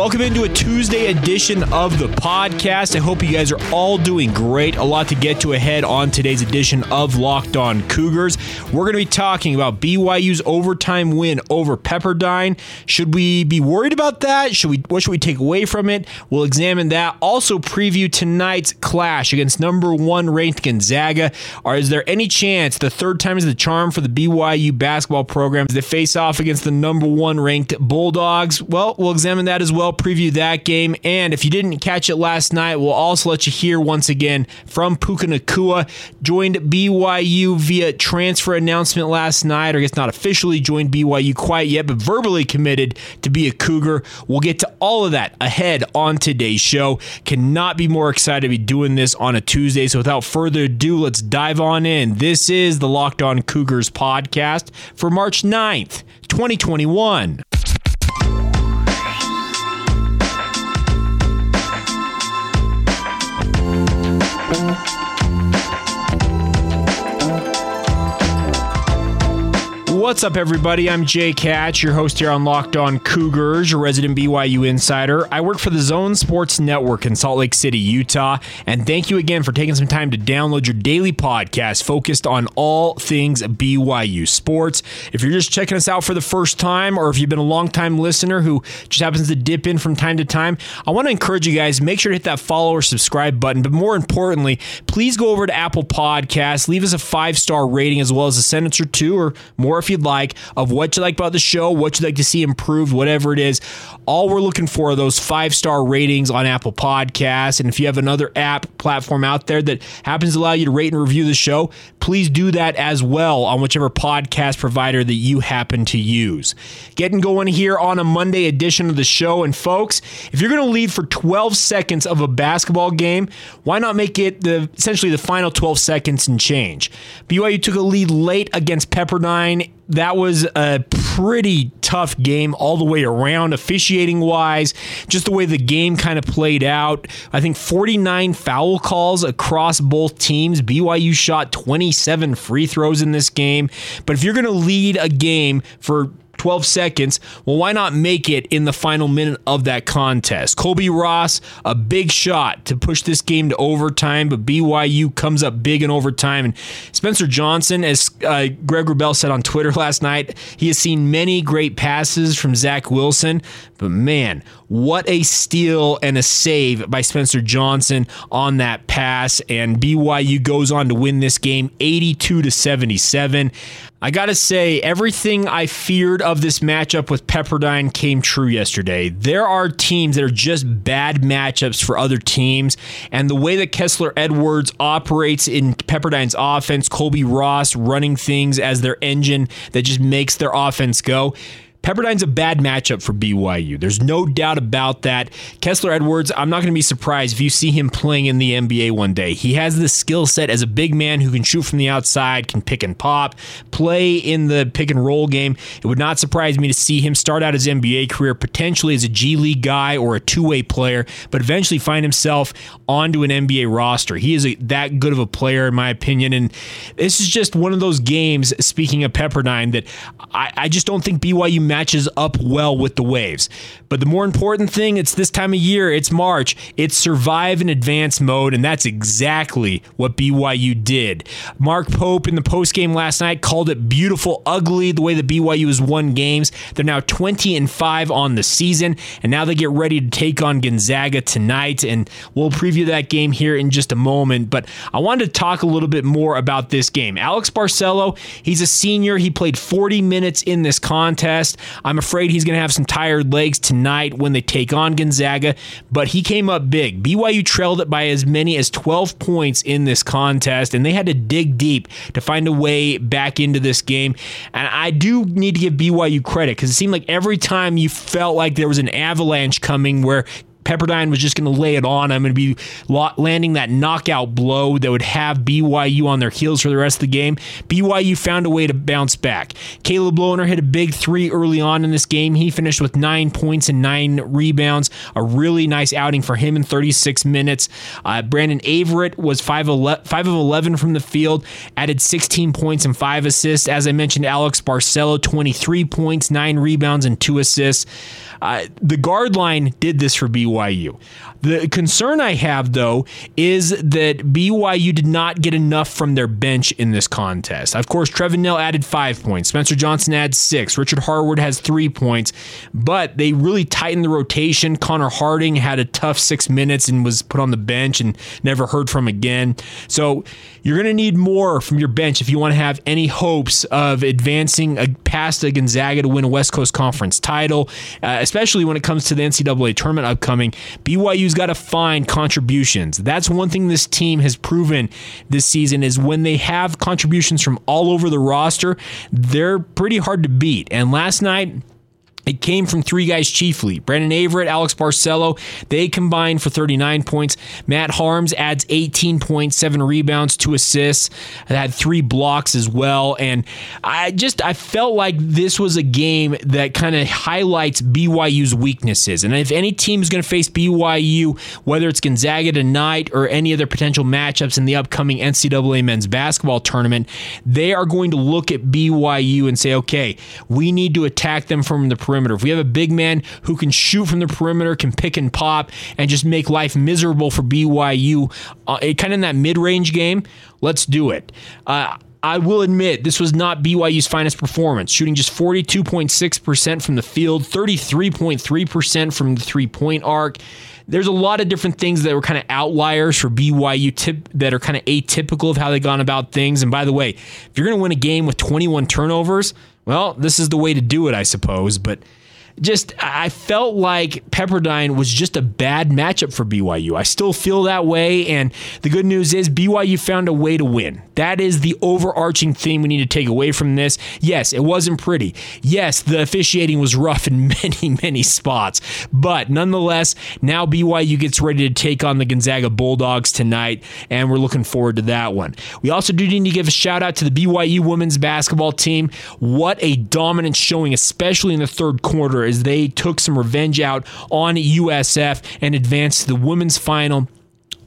Welcome into a Tuesday edition of the podcast. I hope you guys are all doing great. A lot to get to ahead on today's edition of Locked On Cougars. We're going to be talking about BYU's overtime win over Pepperdine. Should we be worried about that? Should we what should we take away from it? We'll examine that. Also preview tonight's clash against number 1 ranked Gonzaga. Or is there any chance the third time is the charm for the BYU basketball program they face off against the number 1 ranked Bulldogs? Well, we'll examine that as well well, preview that game. And if you didn't catch it last night, we'll also let you hear once again from Puka Nacua. Joined BYU via transfer announcement last night, or I guess not officially joined BYU quite yet, but verbally committed to be a Cougar. We'll get to all of that ahead on today's show. Cannot be more excited to be doing this on a Tuesday. So without further ado, let's dive on in. This is the Locked On Cougars podcast for March 9th, 2021. What's up, everybody? I'm Jake Hatch, your host here on Locked On Cougars, your resident BYU insider. I work for the Zone Sports Network in Salt Lake City, Utah. And thank you again for taking some time to download your daily podcast focused on all things BYU sports. If you're just checking us out for the first time, or if you've been a long time listener who just happens to dip in from time to time, I want to encourage you guys make sure to hit that follow or subscribe button. But more importantly, please go over to Apple Podcasts, leave us a five star rating as well as a sentence or two or more if you you'd like of what you like about the show, what you'd like to see improved, whatever it is. All we're looking for are those five star ratings on Apple Podcasts. And if you have another app platform out there that happens to allow you to rate and review the show, please do that as well on whichever podcast provider that you happen to use. Getting going here on a Monday edition of the show. And folks, if you're going to lead for 12 seconds of a basketball game, why not make it the essentially the final 12 seconds and change? BYU took a lead late against Pepperdine that was a pretty tough game all the way around, officiating wise, just the way the game kind of played out. I think 49 foul calls across both teams. BYU shot 27 free throws in this game. But if you're going to lead a game for 12 seconds. Well, why not make it in the final minute of that contest? Colbey Ross, a big shot to push this game to overtime, but BYU comes up big in overtime. And Spencer Johnson, as uh, Greg Wrubell said on Twitter last night, he has seen many great passes from Zach Wilson, but man, what a steal and a save by Spencer Johnson on that pass. And BYU goes on to win this game 82 to 77. I got to say, everything I feared of this matchup with Pepperdine came true yesterday. There are teams that are just bad matchups for other teams, and the way that Kessler Edwards operates in Pepperdine's offense, Colbey Ross running things as their engine that just makes their offense go Pepperdine's a bad matchup for BYU. There's no doubt about that. Kessler Edwards, I'm not going to be surprised if you see him playing in the NBA one day. He has the skill set as a big man who can shoot from the outside, can pick and pop, play in the pick and roll game. It would not surprise me to see him start out his NBA career potentially as a G League guy or a two way player, but eventually find himself onto an NBA roster. He is a, that good of a player, in my opinion. And this is just one of those games, speaking of Pepperdine, that I, I just don't think BYU matches up well with the Waves. But the more important thing, it's this time of year, it's March, it's survive in advance mode, and that's exactly what BYU did. Mark Pope in the postgame last night called it beautiful, ugly, the way that BYU has won games. They're now 20 and 5 on the season, and now they get ready to take on Gonzaga tonight, and we'll preview that game here in just a moment. But I wanted to talk a little bit more about this game. Alex Barcelo, he's a senior. He played 40 minutes in this contest. I'm afraid he's going to have some tired legs tonight when they take on Gonzaga, but he came up big. BYU trailed it by as many as 12 points in this contest, and they had to dig deep to find a way back into this game. And I do need to give BYU credit because it seemed like every time you felt like there was an avalanche coming where Pepperdine was just going to lay it on. I'm going to be landing that knockout blow that would have BYU on their heels for the rest of the game. BYU found a way to bounce back. Caleb Lohner hit a big three early on in this game. He finished with nine points and nine rebounds. A really nice outing for him in 36 minutes. Uh, Brandon Averette was 5 of 11 from the field, added 16 points and five assists. As I mentioned, Alex Barcelo, 23 points, nine rebounds, and two assists. Uh, the guard line did this for BYU. The concern I have, though, is that BYU did not get enough from their bench in this contest. Of course, Trevin Knell added five points. Spencer Johnson adds six. Richard Harward has three points, but they really tightened the rotation. Connor Harding had a tough six minutes and was put on the bench and never heard from again. So you're going to need more from your bench if you want to have any hopes of advancing past a Gonzaga to win a West Coast Conference title, uh, especially when it comes to the NCAA tournament upcoming. BYU's got to find contributions. That's one thing this team has proven this season is when they have contributions from all over the roster, they're pretty hard to beat. And last night, it came from three guys chiefly Brandon Averette, Alex Barcelo. They combined for 39 points. Matt Haarms adds 18 points, seven rebounds, two assists. I had three blocks as well. And I just I felt like this was a game that kind of highlights BYU's weaknesses. And if any team is going to face BYU, whether it's Gonzaga tonight or any other potential matchups in the upcoming NCAA men's basketball tournament, they are going to look at BYU and say, okay, we need to attack them from the perimeter. If we have a big man who can shoot from the perimeter, can pick and pop, and just make life miserable for BYU, uh, kind of in that mid range game, let's do it. Uh, I will admit this was not BYU's finest performance, shooting just 42.6% from the field, 33.3% from the three point arc. There's a lot of different things that were kind of outliers for BYU tip, that are kind of atypical of how they've gone about things. And by the way, if you're going to win a game with 21 turnovers, well, this is the way to do it, I suppose. But just I felt like Pepperdine was just a bad matchup for BYU. I still feel that way, and the good news is BYU found a way to win. That is the overarching theme we need to take away from this. Yes, it wasn't pretty. Yes, the officiating was rough in many, many spots, but nonetheless, now BYU gets ready to take on the Gonzaga Bulldogs tonight, and we're looking forward to that one. We also do need to give a shout out to the BYU women's basketball team. What a dominant showing, especially in the third quarter as they took some revenge out on USF and advanced to the women's final.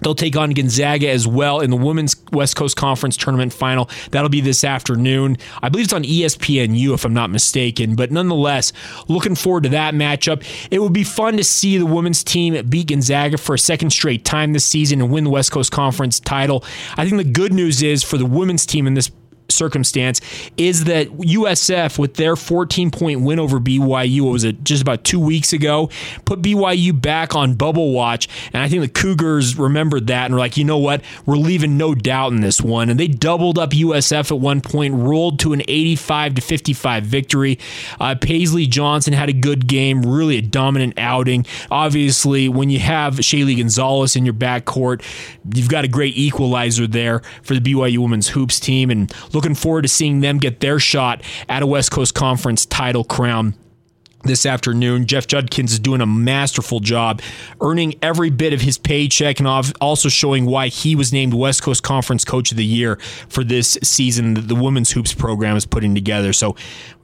They'll take on Gonzaga as well in the Women's West Coast Conference Tournament Final. That'll be this afternoon. I believe it's on ESPNU, if I'm not mistaken. But nonetheless, looking forward to that matchup. It would be fun to see the women's team beat Gonzaga for a second straight time this season and win the West Coast Conference title. I think the good news is for the women's team in this circumstance is that USF, with their 14 point win over BYU, was it just about two weeks ago, put BYU back on bubble watch. And I think the Cougars remembered that and were like, you know what? We're leaving no doubt in this one. And they doubled up USF at one point, rolled to an 85 to 55 victory. Uh, Paisley Johnson had a good game, really a dominant outing. Obviously, when you have Shaylee Gonzalez in your backcourt, you've got a great equalizer there for the BYU women's hoops team. And looking forward to seeing them get their shot at a West Coast Conference title crown this afternoon. Jeff Judkins is doing a masterful job, earning every bit of his paycheck and also showing why he was named West Coast Conference Coach of the Year for this season that the women's hoops program is putting together. So,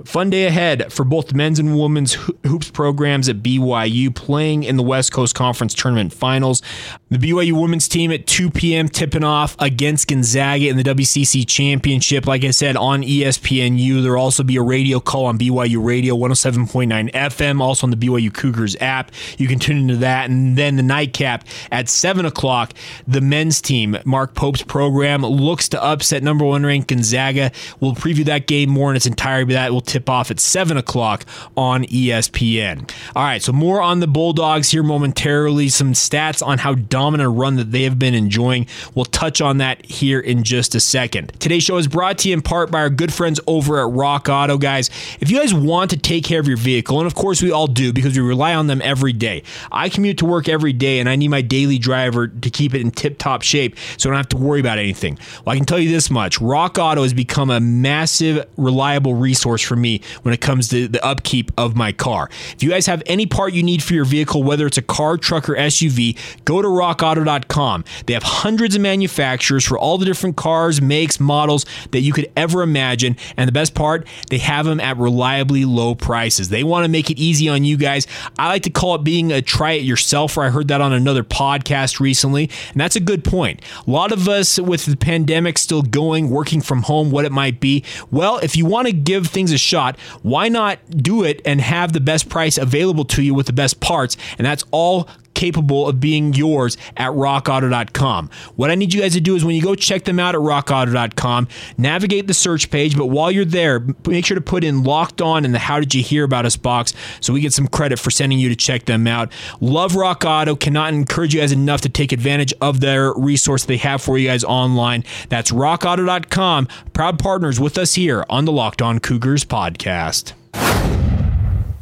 fun day ahead for both the men's and women's hoops programs at BYU playing in the West Coast Conference Tournament Finals. The BYU women's team at 2 p.m. tipping off against Gonzaga in the WCC Championship. Like I said, on ESPNU, there'll also be a radio call on BYU Radio 107.9 FM, also on the BYU Cougars app. You can tune into that. And then the nightcap at 7 o'clock, the men's team, Mark Pope's program, looks to upset number one ranked Gonzaga. We'll preview that game more in its entirety, but that will tip off at 7 o'clock on ESPN. All right, so more on the Bulldogs here momentarily. Some stats on how dominant a run that they have been enjoying. We'll touch on that here in just a second. Today's show is brought to you in part by our good friends over at Rock Auto, guys. If you guys want to take care of your vehicle, And of course, we all do because we rely on them every day. I commute to work every day and I need my daily driver to keep it in tip top shape so I don't have to worry about anything. Well, I can tell you this much Rock Auto has become a massive, reliable resource for me when it comes to the upkeep of my car. If you guys have any part you need for your vehicle, whether it's a car, truck, or SUV, go to rockauto.com. They have hundreds of manufacturers for all the different cars, makes, models that you could ever imagine. And the best part, they have them at reliably low prices. They want to make it easy on you guys. I like to call it being a try it yourself, or I heard that on another podcast recently. And that's a good point. A lot of us with the pandemic still going, working from home, what it might be. Well, if you want to give things a shot, why not do it and have the best price available to you with the best parts? And that's all capable of being yours at rockauto.com. What I need you guys to do is when you go check them out at rockauto.com, navigate the search page, but while you're there, make sure to put in locked on in the how did you hear about us box so we get some credit for sending you to check them out. Love Rock Auto, cannot encourage you guys enough to take advantage of their resource they have for you guys online. That's rockauto.com, proud partners with us here on the Locked On Cougars podcast.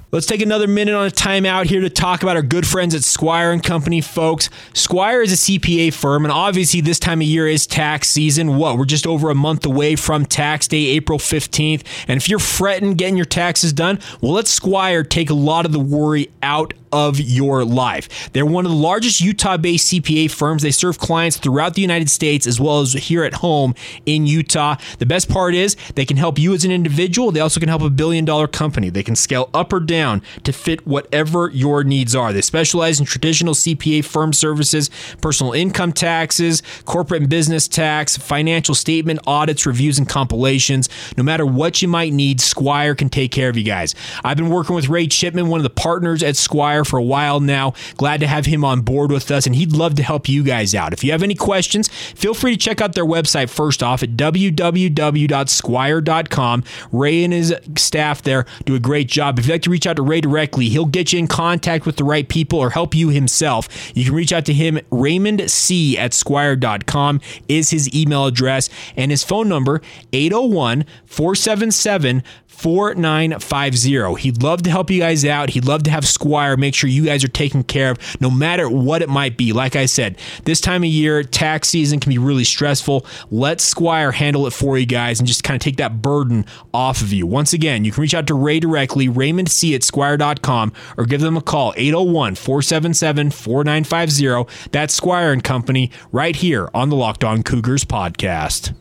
Let's take another minute on a timeout here to talk about our good friends at Squire and Company, folks. Squire is a CPA firm, and obviously this time of year is tax season. What? We're just over a month away from tax day, April 15th. And if you're fretting getting your taxes done, well, let Squire take a lot of the worry out of your life. They're one of the largest Utah based CPA firms. They serve clients throughout the United States as well as here at home in Utah. The best part is they can help you as an individual. They also can help a billion dollar company. They can scale up or down to fit whatever your needs are. They specialize in traditional CPA firm services, personal income taxes, corporate and business tax, financial statement audits, reviews, and compilations. No matter what you might need, Squire can take care of you guys. I've been working with Ray Chipman, one of the partners at Squire for a while now. Glad to have him on board with us, and he'd love to help you guys out. If you have any questions, feel free to check out their website first off at www.squire.com. Ray and his staff there do a great job. If you'd like to reach out to Ray directly, he'll get you in contact with the right people or help you himself. You can reach out to him. Raymond C at squire.com is his email address, and his phone number 801 477 4950. He'd love to help you guys out. He'd love to have Squire make sure you guys are taken care of no matter what it might be. Like I said, this time of year, tax season can be really stressful. Let Squire handle it for you guys and just kind of take that burden off of you. Once again, you can reach out to Ray directly, Raymond C at squire.com, or give them a call, 801 477 4950. That's Squire and Company right here on the Locked On Cougars podcast.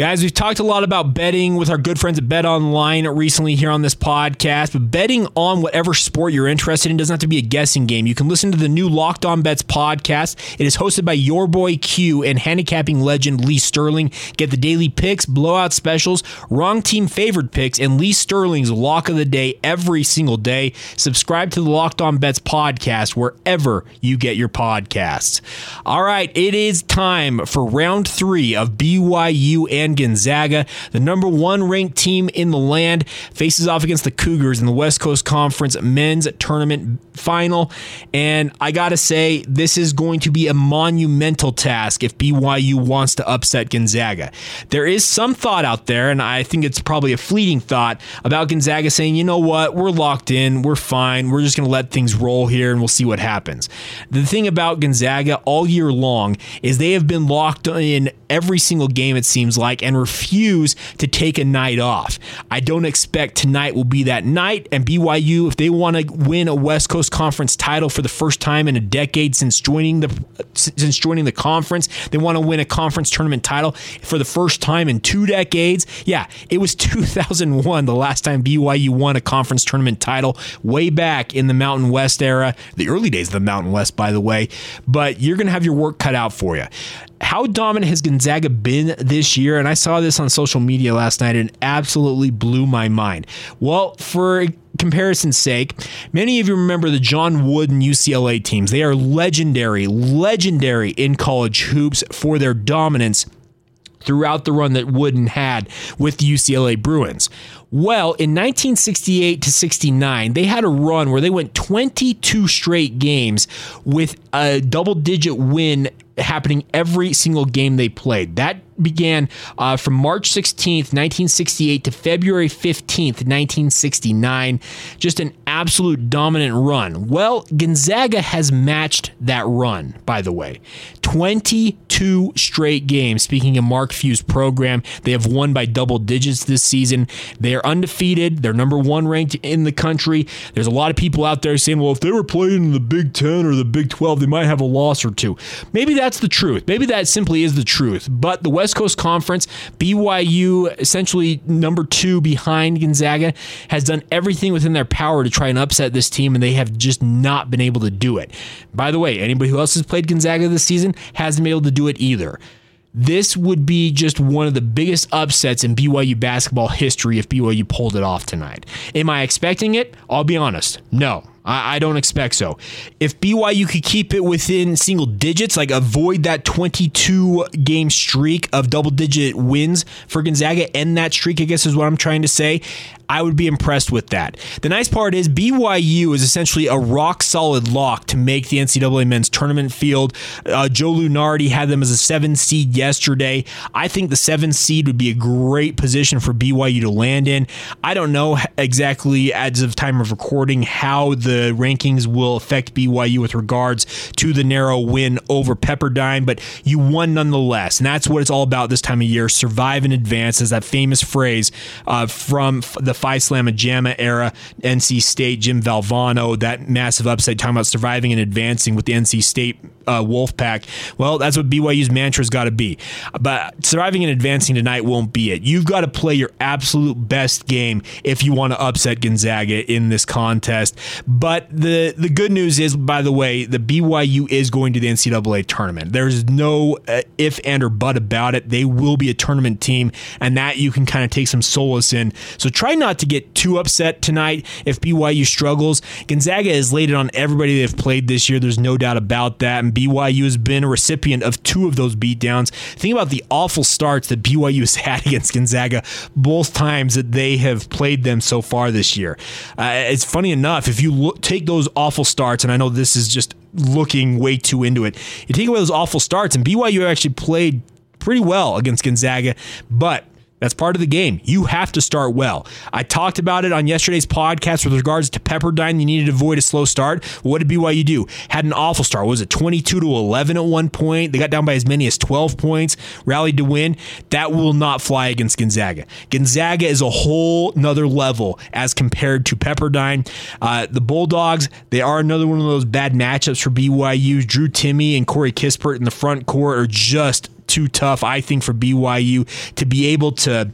Guys, we've talked a lot about betting with our good friends at Bet Online recently here on this podcast, but betting on whatever sport you're interested in doesn't have to be a guessing game. You can listen to the new Locked On Bets podcast. It is hosted by your boy Q and handicapping legend Lee Sterling. Get the daily picks, blowout specials, wrong team favored picks, and Lee Sterling's lock of the day every single day. Subscribe to the Locked On Bets podcast wherever you get your podcasts. All right, it is time for round three of BYU and Gonzaga. The number one ranked team in the land faces off against the Cougars in the West Coast Conference men's tournament final. And I got to say, this is going to be a monumental task if BYU wants to upset Gonzaga. There is some thought out there, and I think it's probably a fleeting thought about Gonzaga saying, you know what, we're locked in, we're fine, we're just going to let things roll here and we'll see what happens. The thing about Gonzaga all year long is they have been locked in every single game, it seems like, and refuse to take a night off. I don't expect tonight will be that night. And BYU, if they want to win a West Coast Conference title for the first time in a decade since joining the since joining the conference, they want to win a conference tournament title for the first time in two decades. Yeah, it was 2001 the last time BYU won a conference tournament title, way back in the Mountain West era, the early days of the Mountain West, by the way. But you're going to have your work cut out for you how dominant has Gonzaga been this year? And I saw this on social media last night and absolutely blew my mind. Well, for comparison's sake, many of you remember the John Wooden UCLA teams. They are legendary, legendary in college hoops for their dominance throughout the run that Wooden had with the UCLA Bruins. Well, in 1968 to 69, they had a run where they went 22 straight games with a double digit win happening every single game they played. That began uh, from March 16th, 1968 to February 15th, 1969. Just an absolute dominant run. Well, Gonzaga has matched that run, by the way. 22 straight games. Speaking of Mark Few's program, they have won by double digits this season. They are undefeated. They're number one ranked in the country. There's a lot of people out there saying, well, if they were playing in the Big 10 or the Big 12, they might have a loss or two. Maybe that's the truth. Maybe that simply is the truth. But the West Coast Conference, BYU, essentially number two behind Gonzaga, has done everything within their power to try and upset this team, and they have just not been able to do it. By the way, anybody who else has played Gonzaga this season hasn't been able to do it either. This would be just one of the biggest upsets in BYU basketball history if BYU pulled it off tonight. Am I expecting it? I'll be honest. No. I, don't expect so. If BYU could keep it within single digits, like avoid that 22 game streak of double digit wins for Gonzaga, end that streak, I guess is what I'm trying to say. I would be impressed with that. The nice part is BYU is essentially a rock solid lock to make the NCAA men's tournament field. Uh, Joe Lunardi had them as a seven seed yesterday. I think the seven seed would be a great position for BYU to land in. I don't know exactly as of time of recording how the rankings will affect BYU with regards to the narrow win over Pepperdine, but you won nonetheless. And that's what it's all about this time of year. Survive and advance is that famous phrase uh, from the Phi Slama Jama era, NC State, Jim Valvano, that massive upside, talking about surviving and advancing with the NC State uh, Wolfpack. Well, that's what BYU's mantra's got to be. But surviving and advancing tonight won't be it. You've got to play your absolute best game if you want to upset Gonzaga in this contest. But the the good news is, by the way, the BYU is going to the NCAA tournament. There's no uh, if and or but about it. They will be a tournament team, and that you can kind of take some solace in. So try not to get too upset tonight if BYU struggles. Gonzaga has laid it on everybody they've played this year. There's no doubt about that. And BYU has been a recipient of two of those beatdowns. Think about the awful starts that BYU has had against Gonzaga both times that they have played them so far this year. Uh, it's funny enough, if you look, take those awful starts, and I know this is just looking way too into it, you take away those awful starts, and BYU actually played pretty well against Gonzaga, but that's part of the game. You have to start well. I talked about it on yesterday's podcast with regards to Pepperdine. You needed to avoid a slow start. What did BYU do? Had an awful start. Was it 22 to 11 at one point? They got down by as many as 12 points, rallied to win. That will not fly against Gonzaga. Gonzaga is a whole nother level as compared to Pepperdine. Uh, the Bulldogs, they are another one of those bad matchups for BYU. Drew Timme and Corey Kispert in the front court are just too tough, I think, for BYU to be able to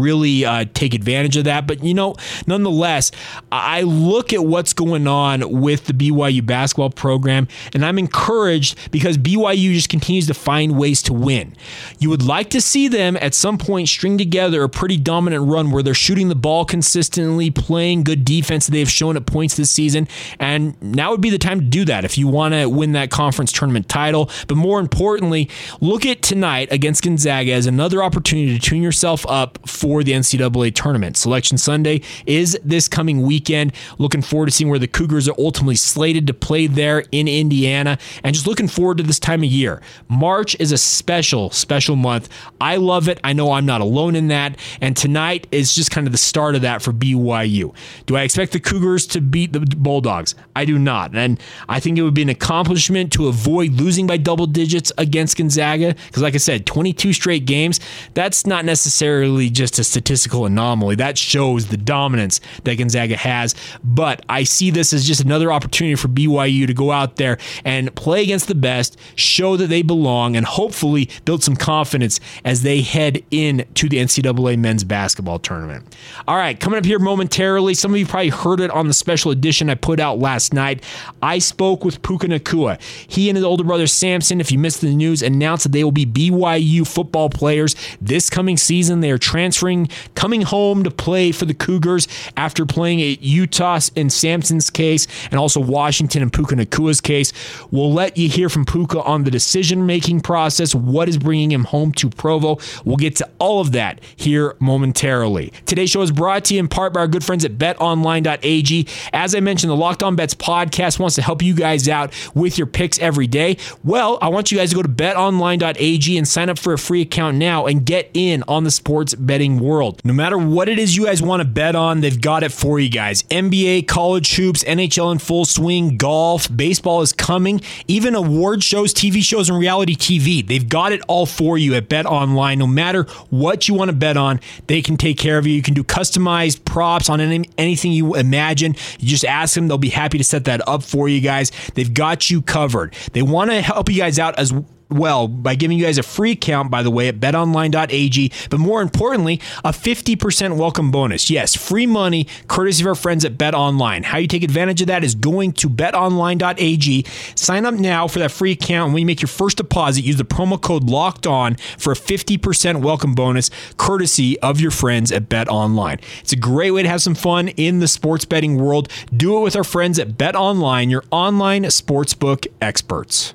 really uh, take advantage of that. But, you know, nonetheless, I look at what's going on with the BYU basketball program, and I'm encouraged because BYU just continues to find ways to win. You would like to see them at some point string together a pretty dominant run where they're shooting the ball consistently, playing good defense that they've shown at points this season. And now would be the time to do that if you want to win that conference tournament title. But more importantly, look at tonight against Gonzaga as another opportunity to tune yourself up for the NCAA tournament. Selection Sunday is this coming weekend. Looking forward to seeing where the Cougars are ultimately slated to play there in Indiana, and just looking forward to this time of year. March is a special, special month. I love it. I know I'm not alone in that. And tonight is just kind of the start of that for BYU. Do I expect the Cougars to beat the Bulldogs? I do not. And I think it would be an accomplishment to avoid losing by double digits against Gonzaga. Because, like I said, 22 straight games, that's not necessarily just just a statistical anomaly. That shows the dominance that Gonzaga has. But I see this as just another opportunity for BYU to go out there and play against the best, show that they belong, and hopefully build some confidence as they head into the NCAA men's basketball tournament. All right, coming up here momentarily, some of you probably heard it on the special edition I put out last night. I spoke with Puka Nacua. He and his older brother Samson, if you missed the news, announced that they will be BYU football players this coming season. They are transferring coming home to play for the Cougars after playing at Utah in Samson's case and also Washington and Puka Nacua's case. We'll let you hear from Puka on the decision making process, what is bringing him home to Provo. We'll get to all of that here momentarily. Today's show is brought to you in part by our good friends at betonline.ag. As I mentioned, the Locked On Bets podcast wants to help you guys out with your picks every day. Well, I want you guys to go to betonline.ag and sign up for a free account now and get in on the sports betting world. No matter what it is you guys want to bet on, they've got it for you guys. NBA, college hoops, NHL in full swing, golf, baseball is coming, even award shows, TV shows, and reality TV. They've got it all for you at Bet Online. No matter what you want to bet on, they can take care of you. You can do customized props on any, anything you imagine. You just ask them, they'll be happy to set that up for you guys. They've got you covered. They want to help you guys out as well by giving you guys a free account, by the way, at betonline.ag, but more importantly, a 50% welcome bonus. Yes, free money courtesy of our friends at BetOnline. How you take advantage of that is going to betonline.ag. Sign up now for that free account. And when you make your first deposit, use the promo code locked on for a 50% welcome bonus courtesy of your friends at BetOnline. It's a great way to have some fun in the sports betting world. Do it with our friends at BetOnline, your online sportsbook experts.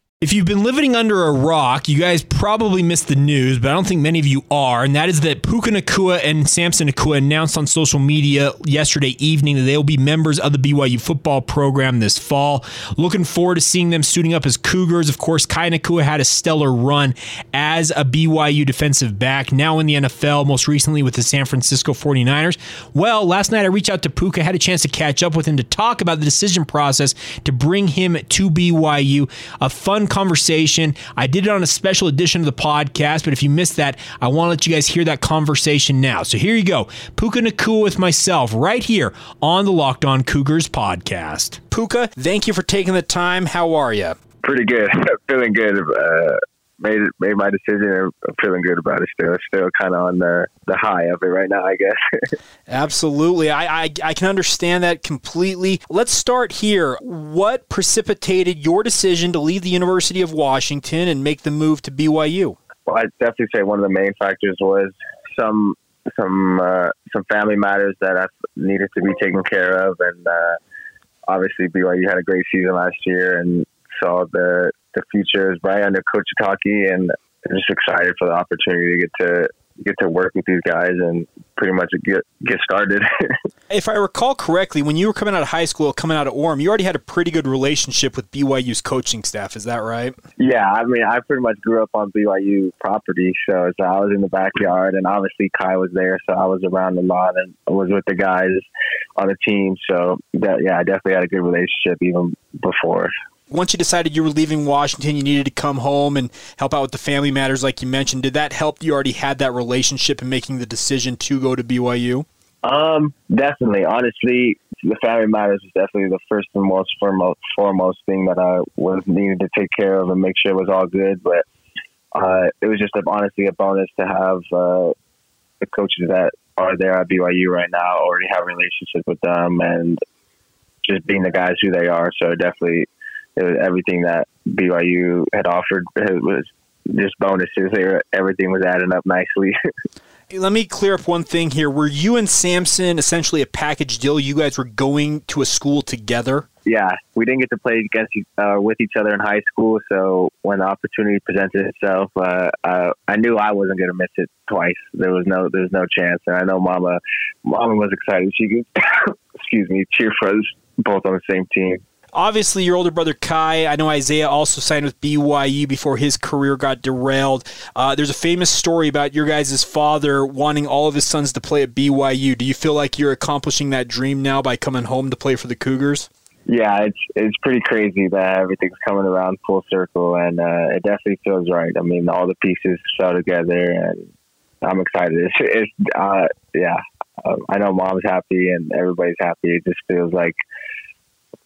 If you've been living under a rock, you guys probably missed the news, but I don't think many of you are. And that is that Puka Nacua and Samson Nacua announced on social media yesterday evening that they will be members of the BYU football program this fall. Looking forward to seeing them suiting up as Cougars. Of course, Kai Nacua had a stellar run as a BYU defensive back, now in the NFL, most recently with the San Francisco 49ers. Well, last night I reached out to Puka, had a chance to catch up with him to talk about the decision process to bring him to BYU. A fun conversation. I did it on a special edition of the podcast, but if you missed that, I want to let you guys hear that conversation now. So here you go. Puka Nacua with myself right here on the Locked On Cougars podcast. Puka, thank you for taking the time. How are you? Pretty good. Feeling good. Uh, made made my decision. I'm feeling good about it still. Still kind of on the, the high of it right now, I guess. Absolutely. I, I, I can understand that completely. Let's start here. What precipitated your decision to leave the University of Washington and make the move to BYU? Well, I'd definitely say one of the main factors was some some uh, some family matters that I needed to be taken care of, and uh, obviously BYU had a great season last year, and saw the the future is bright under Coach Taki, and I'm just excited for the opportunity to get to get to work with these guys and pretty much get get started. if I recall correctly, when you were coming out of high school, coming out of Orem, you already had a pretty good relationship with BYU's coaching staff. Is that right? Yeah, I mean, I pretty much grew up on BYU property, so, so I was in the backyard, and obviously Kai was there, so I was around a lot and was with the guys on the team. So that, yeah, I definitely had a good relationship even before once you decided you were leaving Washington, you needed to come home and help out with the family matters, like you mentioned. Did that help you already had that relationship in making the decision to go to BYU? Um, definitely. Honestly, the family matters is definitely the first and most foremost, foremost thing that I was needed to take care of and make sure it was all good. But uh, it was just a, honestly a bonus to have uh, the coaches that are there at BYU right now already have a relationship with them and just being the guys who they are. So definitely it was everything that BYU had offered it was just bonuses. There, everything was adding up nicely. Let me clear up one thing here. Were you and Samson essentially a package deal? You guys were going to a school together. Yeah, we didn't get to play against uh, with each other in high school. So when the opportunity presented itself, uh, uh, I knew I wasn't going to miss it twice. There was no, there was no chance. And I know Mama, Mama was excited. She could, excuse me, cheer for us both on the same team. Obviously, your older brother Kai. I know Isaiah also signed with BYU before his career got derailed. Uh, there's a famous story about your guys' father wanting all of his sons to play at BYU. Do you feel like you're accomplishing that dream now by coming home to play for the Cougars? Yeah, it's it's pretty crazy that everything's coming around full circle, and uh, it definitely feels right. I mean, all the pieces fell together, and I'm excited. It's, it's uh, yeah. Uh, I know mom's happy and everybody's happy. It just feels like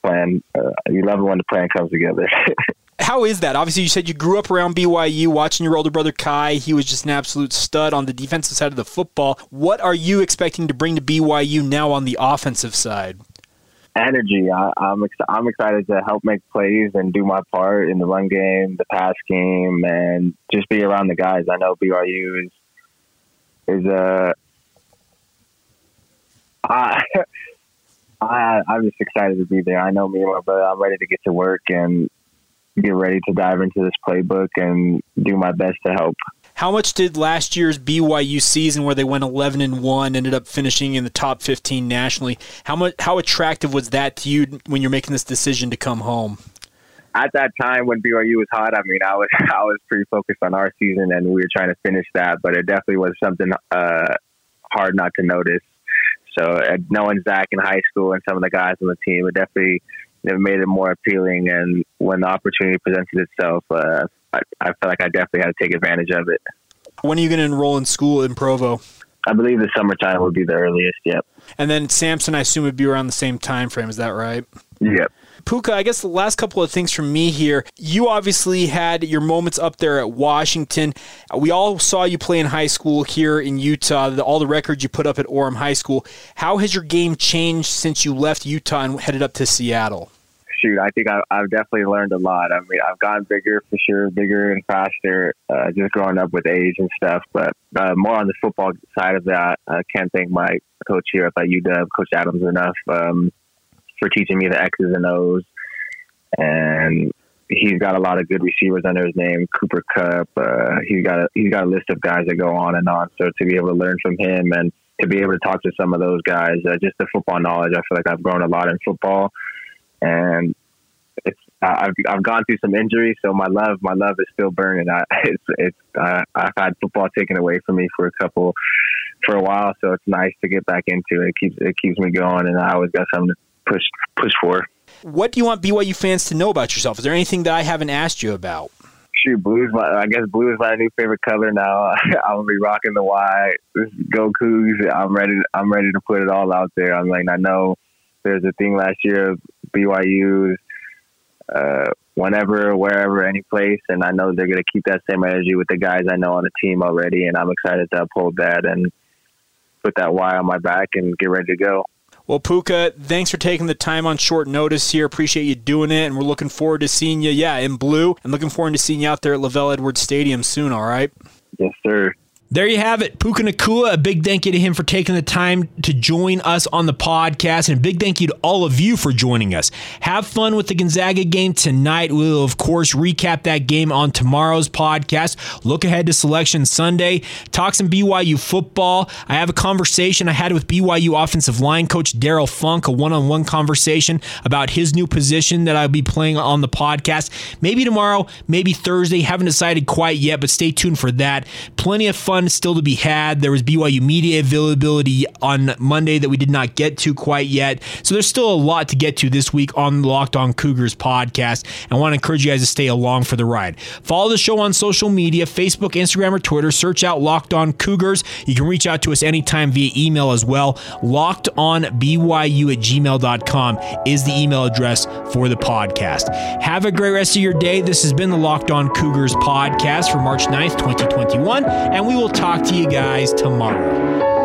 plan. Uh, you love it when the plan comes together. How is that? Obviously, you said you grew up around BYU, watching your older brother Kai. He was just an absolute stud on the defensive side of the football. What are you expecting to bring to BYU now on the offensive side? energy. I, I'm ex- I'm excited to help make plays and do my part in the run game, the pass game, and just be around the guys. I know BYU is is a. Uh, I, I I'm just excited to be there. I know me and my brother. I'm ready to get to work and get ready to dive into this playbook and do my best to help how much did last year's BYU season, where they went 11 and one, ended up finishing in the top 15 nationally, how much how attractive was that to you when you're making this decision to come home? At that time when BYU was hot, I mean, I was I was pretty focused on our season, and we were trying to finish that. But it definitely was something uh, hard not to notice. So knowing Zach in high school and some of the guys on the team, it definitely it made it more appealing. And when the opportunity presented itself, uh, I, I felt like I definitely had to take advantage of it. When are you going to enroll in school in Provo? I believe the summertime would be the earliest. Yep. And then Samson, I assume, would be around the same time frame. Is that right? Yep. Puka, I guess the last couple of things from me here. You obviously had your moments up there at Washington. We all saw you play in high school here in Utah, the, all the records you put up at Orem High School. How has your game changed since you left Utah and headed up to Seattle? shoot, I think I, I've definitely learned a lot. I mean, I've gotten bigger for sure, bigger and faster, uh, just growing up with age and stuff. But uh, more on the football side of that, I can't thank my coach here at UW, Coach Adams, enough um, for teaching me the X's and O's. And he's got a lot of good receivers under his name. Cooper Kupp. Uh, he's got a, he's got a list of guys that go on and on. So to be able to learn from him and to be able to talk to some of those guys, uh, just the football knowledge, I feel like I've grown a lot in football and it's I've I've gone through some injuries, so my love my love is still burning. I, it's it's uh, I've had football taken away from me for a couple for a while, so it's nice to get back into it. It keeps it keeps me going, and I always got something push push for. What do you want BYU fans to know about yourself? Is there anything that I haven't asked you about? Shoot, blue is my I guess blue is my new favorite color now. I'm gonna be rocking the white. Go Cougs! I'm ready. I'm ready to put it all out there. I'm like I know there's a thing last year of BYU's uh, whenever, wherever, any place. And I know they're going to keep that same energy with the guys I know on the team already. And I'm excited to uphold that and put that Y on my back and get ready to go. Well, Puka, thanks for taking the time on short notice here. Appreciate you doing it, and we're looking forward to seeing you, yeah, in blue, and looking forward to seeing you out there at LaVell Edwards Stadium soon. All right. Yes, sir. There you have it. Puka Nacua, a big thank you to him for taking the time to join us on the podcast, and a big thank you to all of you for joining us. Have fun with the Gonzaga game tonight. We will, of course, recap that game on tomorrow's podcast. Look ahead to Selection Sunday. Talk some BYU football. I have a conversation I had with BYU offensive line coach Darrell Funk, a one on one conversation about his new position that I'll be playing on the podcast. Maybe tomorrow, maybe Thursday. Haven't decided quite yet, but stay tuned for that. Plenty of fun fun still to be had. There was BYU media availability on Monday that we did not get to quite yet. So there's still a lot to get to this week on Locked On Cougars podcast. And I want to encourage you guys to stay along for the ride. Follow the show on social media Facebook, Instagram, or Twitter. Search out Locked On Cougars. You can reach out to us anytime via email as well. Locked on BYU at gmail.com is the email address for the podcast. Have a great rest of your day. This has been the Locked On Cougars podcast for March 9th, 2021. And we will will talk to you guys tomorrow.